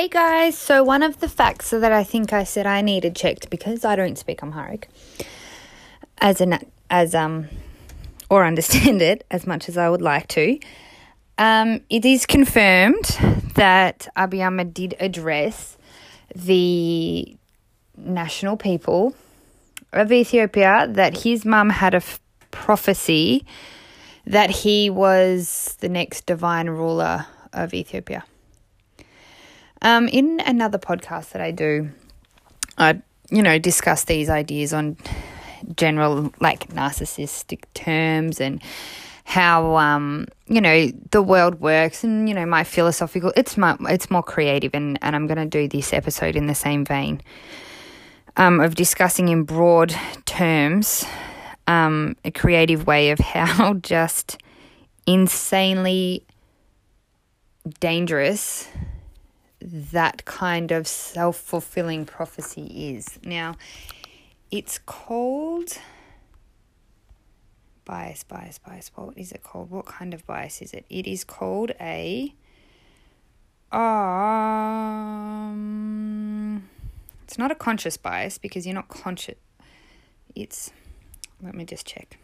Hey guys, so one of the facts that I think I said I needed checked because I don't speak Amharic as an as um or understand it as much as I would like to. Um, it is confirmed that Abiy Ahmed did address the national people of Ethiopia that his mum had a f- prophecy that he was the next divine ruler of Ethiopia. Um, in another podcast that I do, I you know discuss these ideas on general like narcissistic terms and how um you know the world works and you know my philosophical it's my it's more creative and and I'm going to do this episode in the same vein. Um of discussing in broad terms um a creative way of how just insanely dangerous that kind of self fulfilling prophecy is. Now, it's called bias, bias, bias. What is it called? What kind of bias is it? It is called a. Um, it's not a conscious bias because you're not conscious. It's. Let me just check.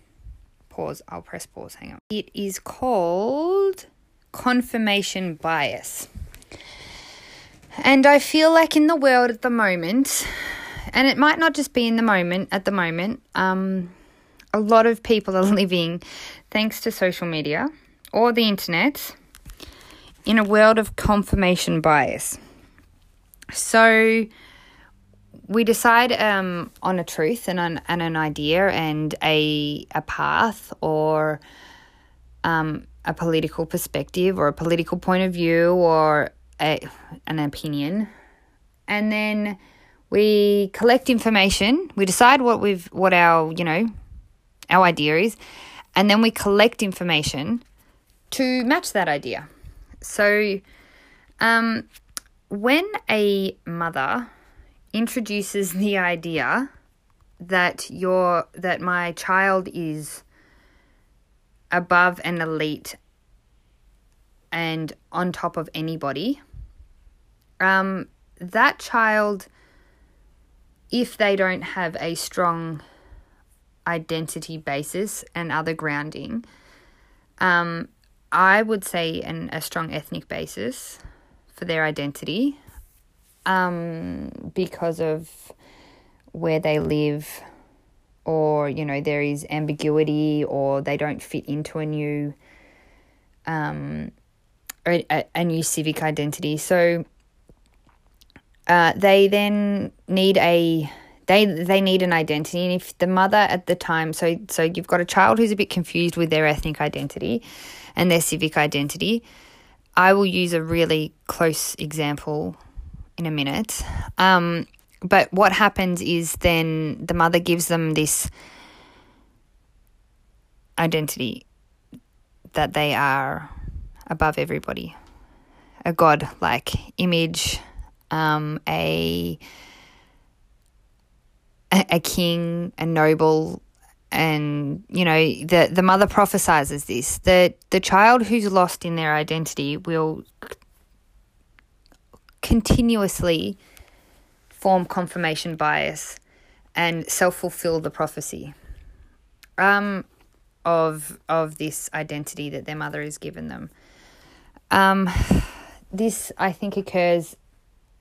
Pause. I'll press pause. Hang on. It is called confirmation bias. And I feel like in the world at the moment, and it might not just be in the moment, at the moment, um, a lot of people are living, thanks to social media or the internet, in a world of confirmation bias. So we decide um, on a truth and an, and an idea and a, a path or um, a political perspective or a political point of view or a, an opinion, and then we collect information. We decide what we've what our you know our idea is, and then we collect information to match that idea. So, um, when a mother introduces the idea that your that my child is above an elite and on top of anybody, um, that child, if they don't have a strong identity basis and other grounding, um, I would say an, a strong ethnic basis for their identity um, because of where they live or you know there is ambiguity or they don't fit into a new um, a, a new civic identity. So uh, they then need a they they need an identity. And if the mother at the time so so you've got a child who's a bit confused with their ethnic identity and their civic identity i will use a really close example in a minute. Um, but what happens is then the mother gives them this identity that they are above everybody. A god like image um, a a king, a noble, and you know the the mother prophesizes this that the child who's lost in their identity will continuously form confirmation bias and self fulfill the prophecy um, of of this identity that their mother has given them. Um, this I think occurs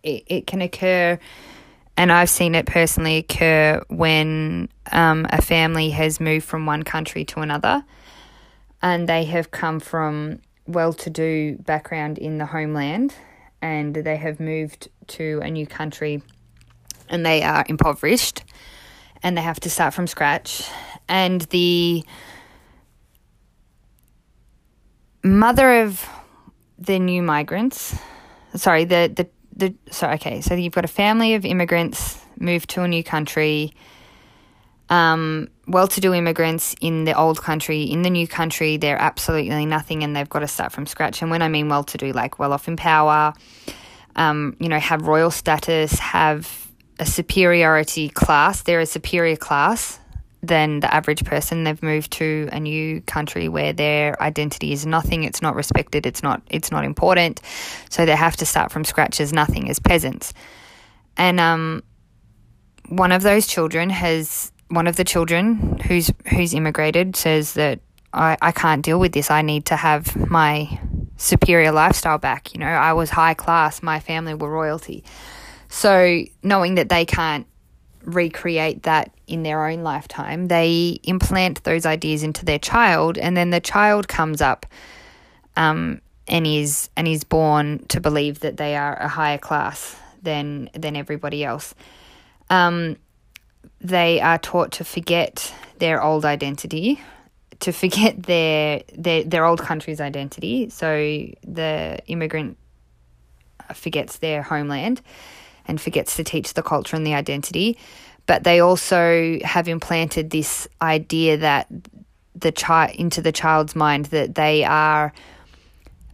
it, it can occur, and I've seen it personally occur when um, a family has moved from one country to another and they have come from well to do background in the homeland and they have moved to a new country and they are impoverished and they have to start from scratch. And the mother of the new migrants, sorry, the, the the so okay, so you've got a family of immigrants moved to a new country. Um, well-to-do immigrants in the old country, in the new country, they're absolutely nothing, and they've got to start from scratch. And when I mean well-to-do, like well-off in power, um, you know, have royal status, have a superiority class. They're a superior class than the average person. They've moved to a new country where their identity is nothing. It's not respected. It's not. It's not important. So they have to start from scratch as nothing, as peasants. And um, one of those children has one of the children who's who's immigrated says that I, I can't deal with this. I need to have my superior lifestyle back. You know, I was high class. My family were royalty. So knowing that they can't recreate that in their own lifetime. They implant those ideas into their child, and then the child comes up um, and is and is born to believe that they are a higher class than than everybody else. Um, they are taught to forget their old identity, to forget their their their old country's identity. So the immigrant forgets their homeland and forgets to teach the culture and the identity. But they also have implanted this idea that the child into the child's mind that they are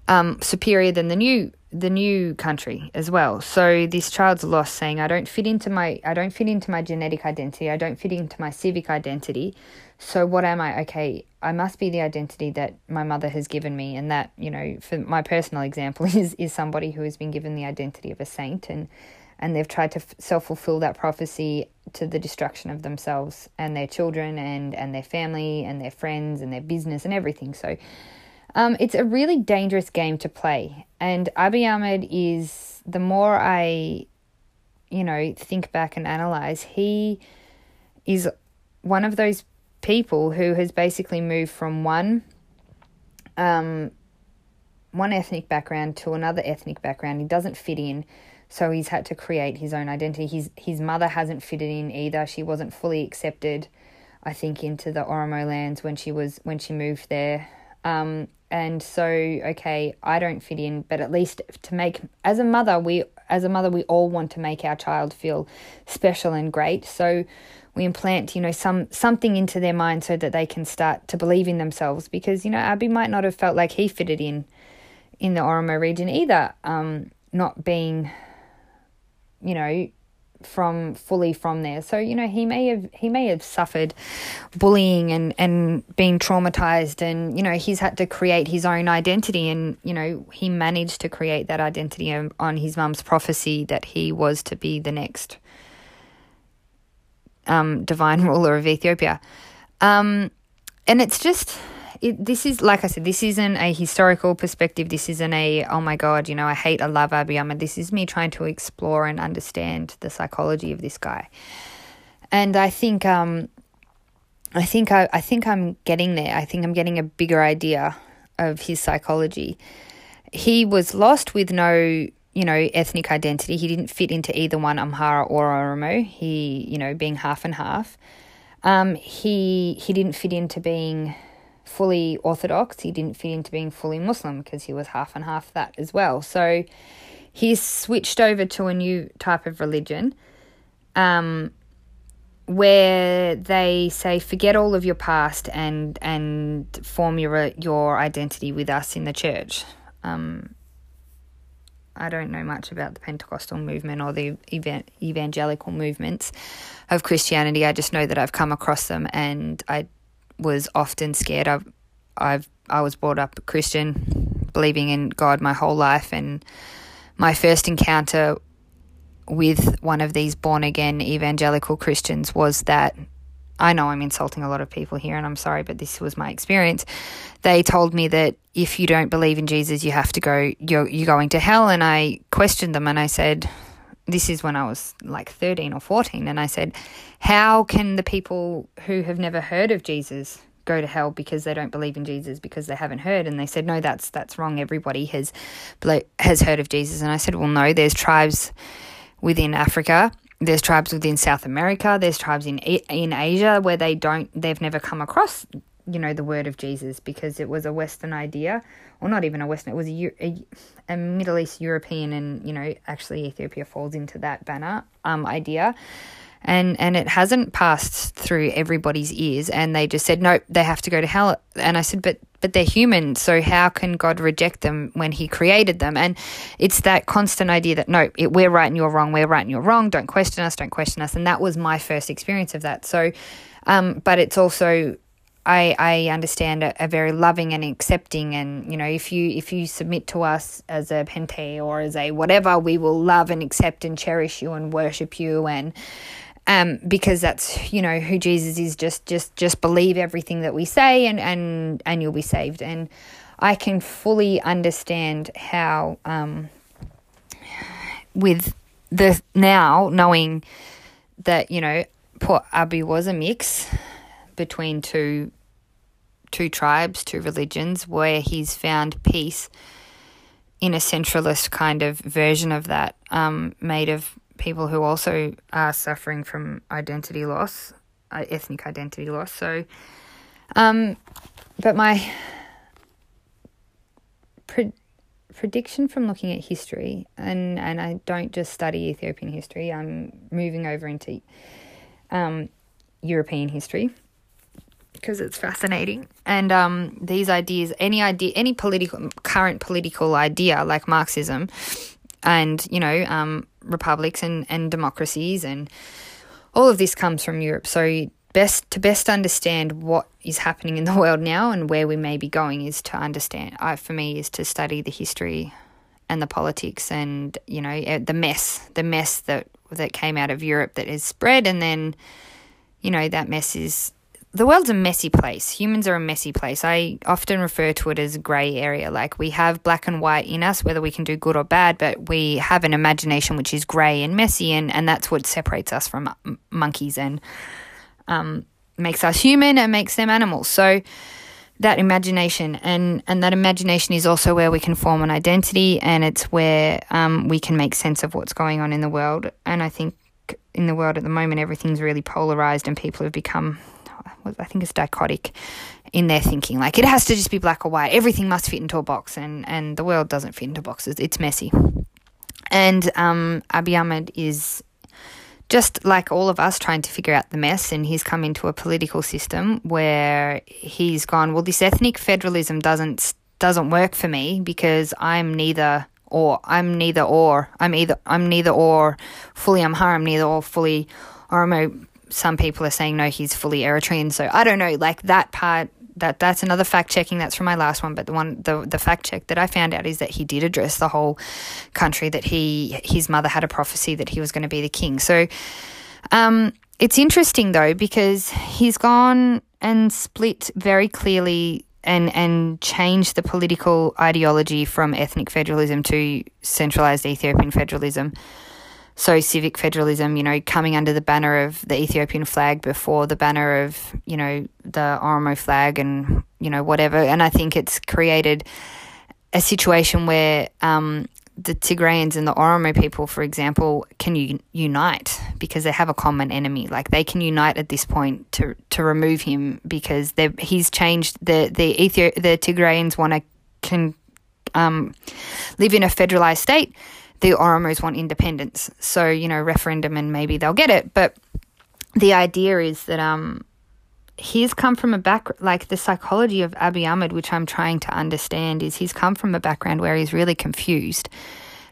um, superior than the new the new country as well. So this child's lost, saying, "I don't fit into my I don't fit into my genetic identity. I don't fit into my civic identity. So what am I? Okay, I must be the identity that my mother has given me, and that you know, for my personal example, is is somebody who has been given the identity of a saint and." And they've tried to f- self fulfill that prophecy to the destruction of themselves and their children and, and their family and their friends and their business and everything. So um, it's a really dangerous game to play. And Abiy Ahmed is, the more I, you know, think back and analyze, he is one of those people who has basically moved from one um, one ethnic background to another ethnic background. He doesn't fit in. So he's had to create his own identity. His his mother hasn't fitted in either. She wasn't fully accepted, I think, into the Oromo lands when she was when she moved there. Um, and so okay, I don't fit in, but at least to make as a mother, we as a mother we all want to make our child feel special and great. So we implant, you know, some something into their mind so that they can start to believe in themselves. Because you know, Abiy might not have felt like he fitted in in the Oromo region either, um, not being you know, from fully from there. So, you know, he may have he may have suffered bullying and and been traumatized and, you know, he's had to create his own identity and, you know, he managed to create that identity on his mum's prophecy that he was to be the next um, divine ruler of Ethiopia. Um, and it's just it, this is like I said, this isn't a historical perspective. This isn't a oh my god, you know, I hate, I love Abiy Ahmed. This is me trying to explore and understand the psychology of this guy, and I think um, I think I, I think I'm getting there. I think I'm getting a bigger idea of his psychology. He was lost with no you know, ethnic identity. He didn't fit into either one, Amhara or Oromo. He, you know, being half and half. Um, he he didn't fit into being fully Orthodox. He didn't fit into being fully Muslim because he was half and half that as well. So he switched over to a new type of religion um, where they say forget all of your past and and form your your identity with us in the church. Um, I don't know much about the Pentecostal movement or the evangelical movements of Christianity. I just know that I've come across them and I was often scared. I've, I've I was brought up Christian, believing in God my whole life, and my first encounter with one of these born again evangelical Christians was that I know I'm insulting a lot of people here, and I'm sorry, but this was my experience. They told me that if you don't believe in Jesus, you have to go. You're you're going to hell, and I questioned them, and I said, this is when I was like 13 or 14. And I said, How can the people who have never heard of Jesus go to hell because they don't believe in Jesus because they haven't heard? And they said, No, that's that's wrong. Everybody has has heard of Jesus. And I said, Well, no, there's tribes within Africa. There's tribes within South America. There's tribes in in Asia where they don't, they've never come across you know, the word of Jesus because it was a Western idea, or not even a Western, it was a, a, a Middle East European, and, you know, actually Ethiopia falls into that banner um, idea. And, and it hasn't passed through everybody's ears, and they just said, no, they have to go to hell. And I said, but but they're human, so how can God reject them when He created them? And it's that constant idea that no, we're right and you're wrong, we're right and you're wrong. Don't question us, don't question us. And that was my first experience of that. So Um, but it's also I, I understand a, very loving and accepting and you know if you if you submit to us as a pente or as a whatever we will love and accept and cherish you and worship you and um because that's you know who Jesus is just just just believe everything that we say and and and you'll be saved. And I can fully understand how um with the now knowing that you know poor Abiy was a mix between two two tribes, two religions, where he's found peace in a centralist kind of version of that, um, made of people who also are suffering from identity loss, uh, ethnic identity loss. So, um, but my pre- prediction from looking at history, and, and I don't just study Ethiopian history, I'm moving over into um, European history because it's fascinating. And um, these ideas, any idea, any political, current political idea like Marxism, and you know, um, republics and and democracies, and all of this comes from Europe. So best to best understand what is happening in the world now and where we may be going is to understand. I, for me, is to study the history and the politics and you know eh, the mess, the mess that that came out of Europe that is spread, and then you know that mess is the world's a messy place. Humans are a messy place. I often refer to it as a grey area. Like we have black and white in us, whether we can do good or bad, but we have an imagination which is grey and messy, and, and that's what separates us from monkeys and um, makes us human and makes them animals. So that imagination and and that imagination is also where we can form an identity, and it's where um, we can make sense of what's going on in the world. And I think in the world at the moment, everything's really polarized, and people have become I think it's dichotic in their thinking. Like it has to just be black or white. Everything must fit into a box, and and the world doesn't fit into boxes. It's messy. And um, Abiy Ahmed is just like all of us trying to figure out the mess, and he's come into a political system where he's gone. Well, this ethnic federalism doesn't doesn't work for me because I'm neither or. I'm neither or. I'm either I'm neither or fully. I'm neither or fully Oromo some people are saying no, he's fully Eritrean. So I don't know, like that part. That that's another fact checking. That's from my last one, but the one the the fact check that I found out is that he did address the whole country. That he his mother had a prophecy that he was going to be the king. So, um, it's interesting though because he's gone and split very clearly and and changed the political ideology from ethnic federalism to centralized Ethiopian federalism so civic federalism, you know, coming under the banner of the Ethiopian flag before the banner of, you know, the Oromo flag and, you know, whatever. And I think it's created a situation where um, the Tigrayans and the Oromo people, for example, can u- unite because they have a common enemy. Like they can unite at this point to to remove him because he's changed the the the Tigrayans want to can um, live in a federalized state the Oromos want independence. So, you know, referendum and maybe they'll get it. But the idea is that um, he's come from a back, like the psychology of Abiy Ahmed, which I'm trying to understand, is he's come from a background where he's really confused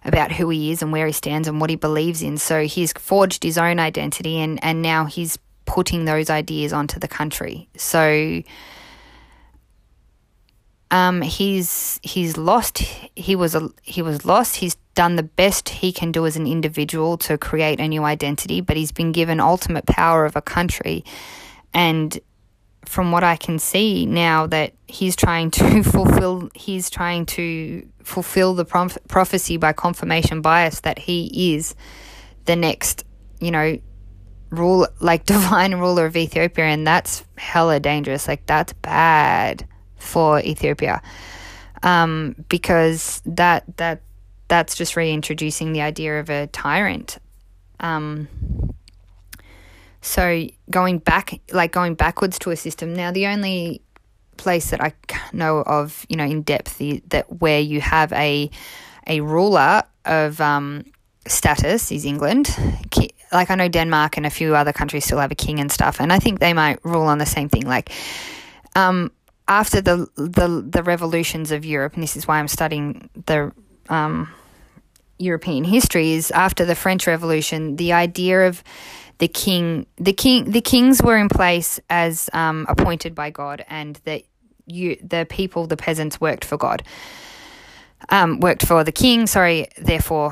about who he is and where he stands and what he believes in. So he's forged his own identity and, and now he's putting those ideas onto the country. So um, he's he's lost. He was a, he was lost. He's done the best he can do as an individual to create a new identity, but he's been given ultimate power of a country. And from what I can see now, that he's trying to fulfill, he's trying to fulfill the prophecy by confirmation bias that he is the next, you know, rule like divine ruler of Ethiopia, and that's hella dangerous. Like that's bad for Ethiopia, um, because that that that's just reintroducing the idea of a tyrant. Um, so going back, like going backwards to a system. Now, the only place that I know of, you know, in depth that where you have a a ruler of um, status is England. Like I know Denmark and a few other countries still have a king and stuff, and I think they might rule on the same thing. Like, um, after the the the revolutions of Europe, and this is why I'm studying the um, European history, is after the French Revolution, the idea of the king, the king, the kings were in place as um, appointed by God, and that you, the people, the peasants, worked for God, um, worked for the king. Sorry, therefore,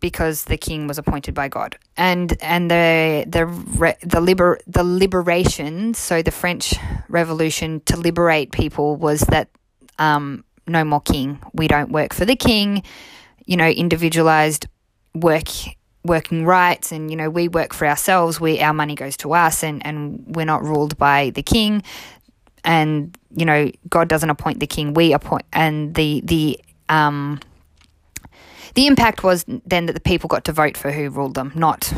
because the king was appointed by God, and and the the the liber the liberation. So the French Revolution to liberate people was that um, no more king. We don't work for the king. You know, individualized work working rights and you know we work for ourselves we our money goes to us and and we're not ruled by the king and you know god doesn't appoint the king we appoint and the the um the impact was then that the people got to vote for who ruled them not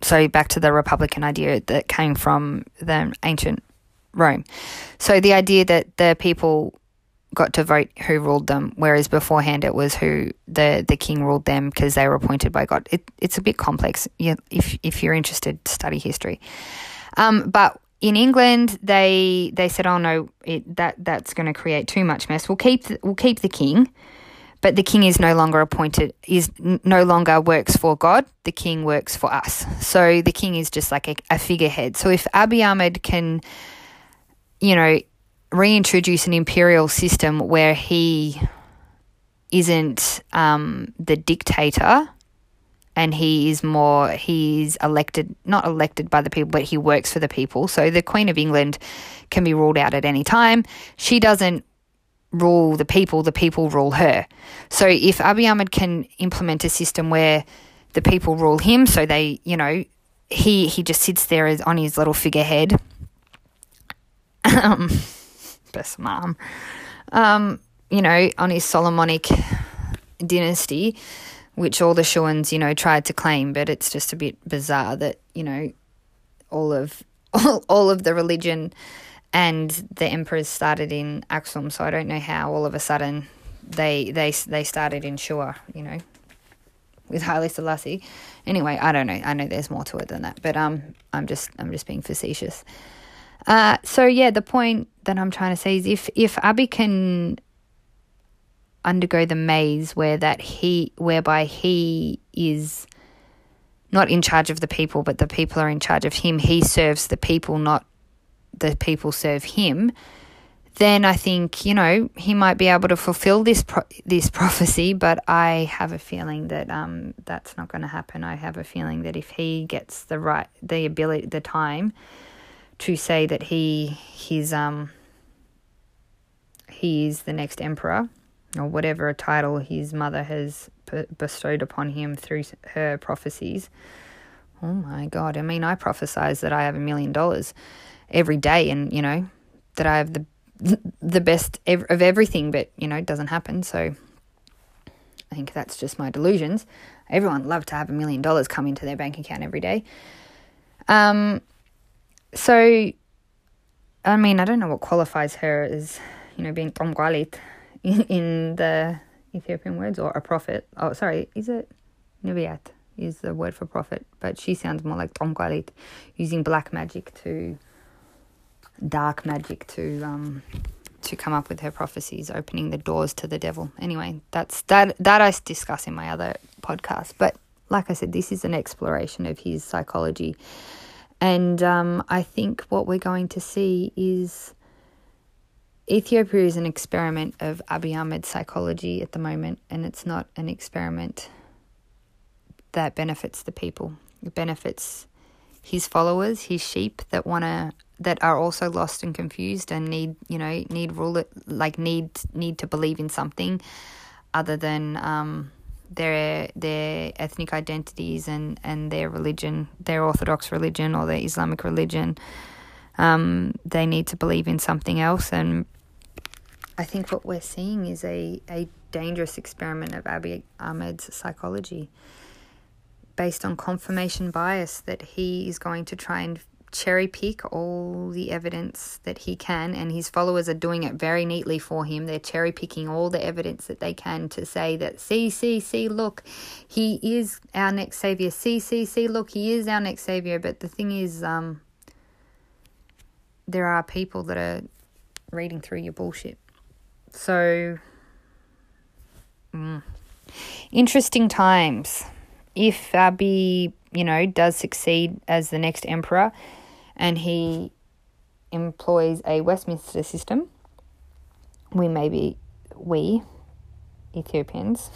so back to the republican idea that came from the ancient rome so the idea that the people got to vote who ruled them, whereas beforehand it was who the, the king ruled them because they were appointed by God. It, it's a bit complex if, if you're interested study history. Um, but in England, they they said, "Oh no, it, that that's going to create too much mess. We'll keep the, we'll keep the king, but the king is no longer appointed. Is no longer works for God. The king works for us. So the king is just like a, a figurehead. So if Abiy Ahmed can, you know, reintroduce an imperial system where he isn't um, the dictator and he is more he's elected not elected by the people but he works for the people. So the queen of england can be ruled out at any time. She doesn't rule the people the people rule her. So if abiy ahmed can implement a system where the people rule him so they you know he he just sits there on his little figurehead best mom, um, you know, on his Solomonic dynasty, which all the Shuans, you know, tried to claim, but it's just a bit bizarre that, you know, all of all, all of the religion and the emperors started in Aksum, so I don't know how all of a sudden they they they started in Shua, you know, with Haile Selassie. Anyway, I don't know. I know there's more to it than that, but um, I'm just I'm just being facetious. Uh, so yeah, the point that I'm trying to say is if if Abiy can undergo the maze where that he whereby he is not in charge of the people but the people are in charge of him he serves the people not the people serve him then i think you know he might be able to fulfill this pro- this prophecy. But i have a feeling that um that's not going to happen. I have a feeling that if he gets the right the ability the time to say that he he's um he is the next emperor or whatever a title his mother has bestowed upon him through her prophecies. Oh my god! I mean, I prophesize that I have a million dollars every day, and you know that I have the the best of everything, but you know it doesn't happen. So I think that's just my delusions. Everyone love to have a million dollars come into their bank account every day. Um, so, I mean, I don't know what qualifies her as, you know, being Tomgwalit in, in the Ethiopian words or a prophet. Oh, sorry, is it Nubiat? Is the word for prophet, but she sounds more like Tomgwalit, using black magic to dark magic to um to come up with her prophecies, opening the doors to the devil. Anyway, that's that that I discuss in my other podcast. But like I said, this is an exploration of his psychology and um, I think what we're going to see is Ethiopia is an experiment of Abiy Ahmed psychology at the moment, and it's not an experiment that benefits the people. It benefits his followers, his sheep that want to that are also lost and confused and need you know need rule like need need to believe in something other than um, their their ethnic identities and, and their religion, their Orthodox religion or their Islamic religion. Um, they need to believe in something else, and I think what we're seeing is a, a dangerous experiment of Abiy Ahmed's psychology based on confirmation bias that he is going to try and cherry pick all the evidence that he can, and his followers are doing it very neatly for him. They're cherry picking all the evidence that they can to say that, see, see, see, look, he is our next savior. See, see, see, look, he is our next savior. But the thing is, um, there are people that are reading through your bullshit. So, mm. interesting times. If Abiy you know, does succeed as the next emperor and he employs a Westminster system, we maybe, we, Ethiopians,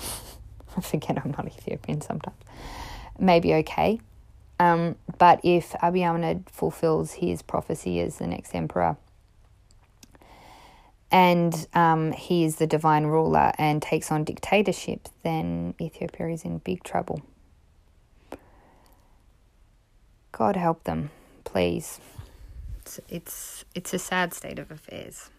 I forget I'm not Ethiopian sometimes, may be okay. Um, but if Abiy Ahmed fulfills his prophecy as the next emperor, and um, he is the divine ruler and takes on dictatorship, then Ethiopia is in big trouble. God help them, Please, It's it's, it's a sad state of affairs.